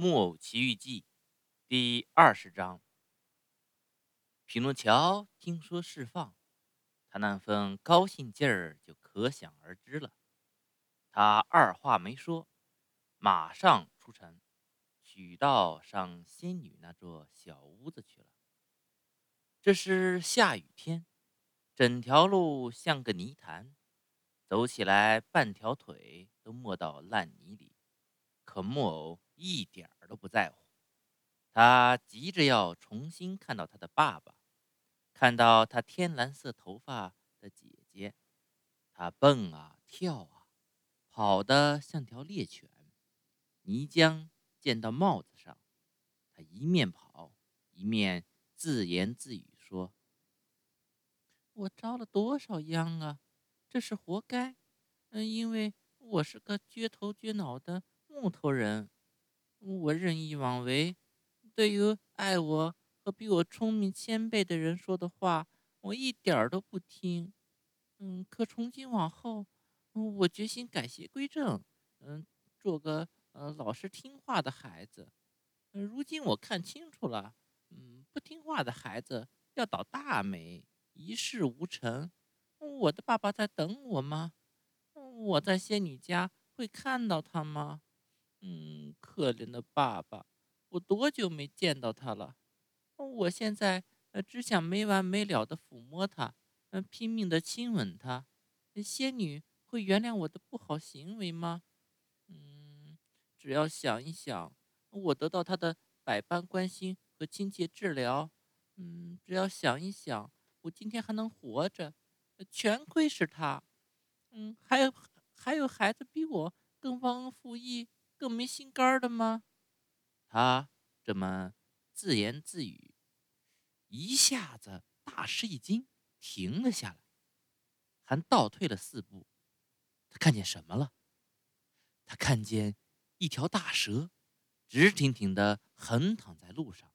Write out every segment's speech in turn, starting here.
《木偶奇遇记》第二十章。匹诺乔听说释放，他那份高兴劲儿就可想而知了。他二话没说，马上出城，取道上仙女那座小屋子去了。这是下雨天，整条路像个泥潭，走起来半条腿都没到烂泥里。可木偶。一点儿都不在乎，他急着要重新看到他的爸爸，看到他天蓝色头发的姐姐。他蹦啊跳啊，跑得像条猎犬。泥浆溅到帽子上，他一面跑一面自言自语说：“我着了多少殃啊！这是活该。嗯，因为我是个撅头撅脑的木头人。”我任意妄为，对于爱我和比我聪明千倍的人说的话，我一点儿都不听。嗯，可从今往后，我决心改邪归正，嗯，做个呃老实听话的孩子。如今我看清楚了，嗯，不听话的孩子要倒大霉，一事无成。我的爸爸在等我吗？我在仙女家会看到他吗？嗯，可怜的爸爸，我多久没见到他了？我现在呃只想没完没了的抚摸他，嗯，拼命的亲吻他。仙女会原谅我的不好行为吗？嗯，只要想一想，我得到他的百般关心和亲切治疗，嗯，只要想一想，我今天还能活着，全亏是他。嗯，还有还有孩子比我更忘恩负义。更没心肝的吗？他这么自言自语，一下子大吃一惊，停了下来，还倒退了四步。他看见什么了？他看见一条大蛇，直挺挺的横躺在路上。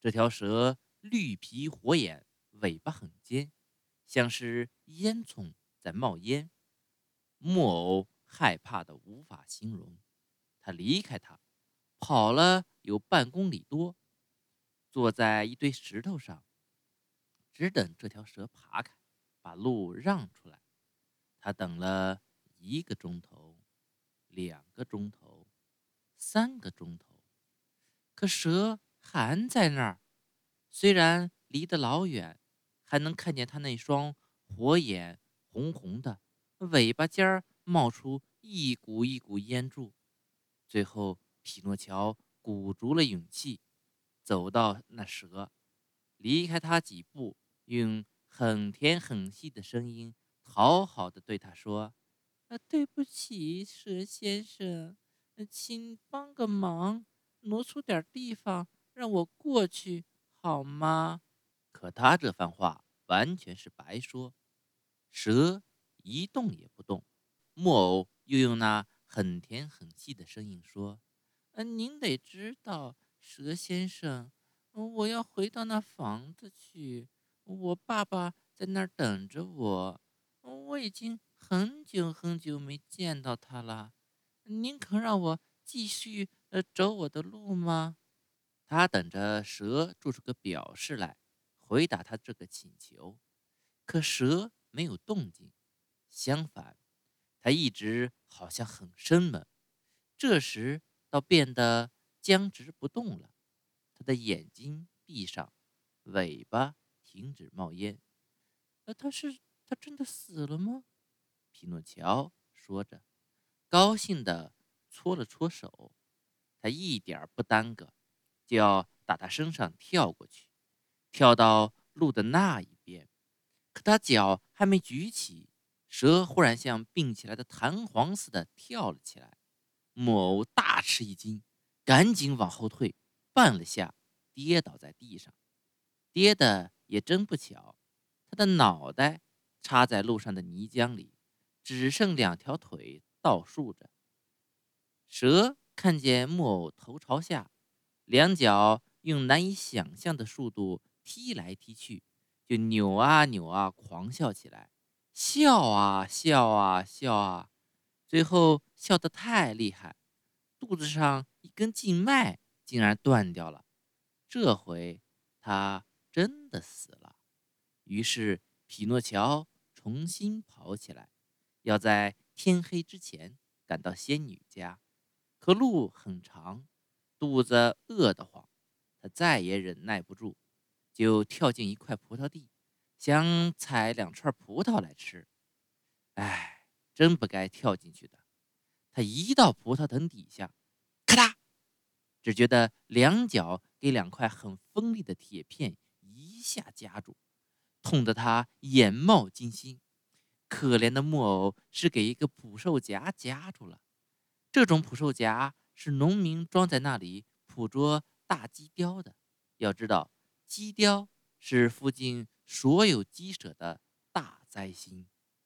这条蛇绿皮火眼，尾巴很尖，像是烟囱在冒烟。木偶害怕的无法形容。他离开他，跑了有半公里多，坐在一堆石头上，只等这条蛇爬开，把路让出来。他等了一个钟头，两个钟头，三个钟头，可蛇还在那儿。虽然离得老远，还能看见它那双火眼红红的，尾巴尖儿冒出一股一股烟柱。最后，匹诺乔鼓足了勇气，走到那蛇，离开他几步，用很甜很细的声音讨好的对他说：“，对不起，蛇先生，请帮个忙，挪出点地方让我过去好吗？”可他这番话完全是白说，蛇一动也不动。木偶又用那。很甜很细的声音说：“嗯，您得知道，蛇先生，我要回到那房子去。我爸爸在那儿等着我。我已经很久很久没见到他了。您肯让我继续呃走我的路吗？”他等着蛇做出个表示来，回答他这个请求。可蛇没有动静，相反。他一直好像很生猛，这时倒变得僵直不动了。他的眼睛闭上，尾巴停止冒烟。呃，他是他真的死了吗？匹诺乔说着，高兴地搓了搓手。他一点不耽搁，就要打他身上跳过去，跳到路的那一边。可他脚还没举起。蛇忽然像病起来的弹簧似的跳了起来，木偶大吃一惊，赶紧往后退，绊了下，跌倒在地上。跌的也真不巧，他的脑袋插在路上的泥浆里，只剩两条腿倒竖着。蛇看见木偶头朝下，两脚用难以想象的速度踢来踢去，就扭啊扭啊，狂笑起来。笑啊笑啊笑啊，最后笑得太厉害，肚子上一根静脉竟然断掉了，这回他真的死了。于是匹诺乔重新跑起来，要在天黑之前赶到仙女家。可路很长，肚子饿得慌，他再也忍耐不住，就跳进一块葡萄地，想采两串葡萄来吃。哎，真不该跳进去的。他一到葡萄藤底下，咔嗒，只觉得两脚给两块很锋利的铁片一下夹住，痛得他眼冒金星。可怜的木偶是给一个捕兽夹夹住了。这种捕兽夹是农民装在那里捕捉大鸡雕的。要知道，鸡雕是附近所有鸡舍的大灾星。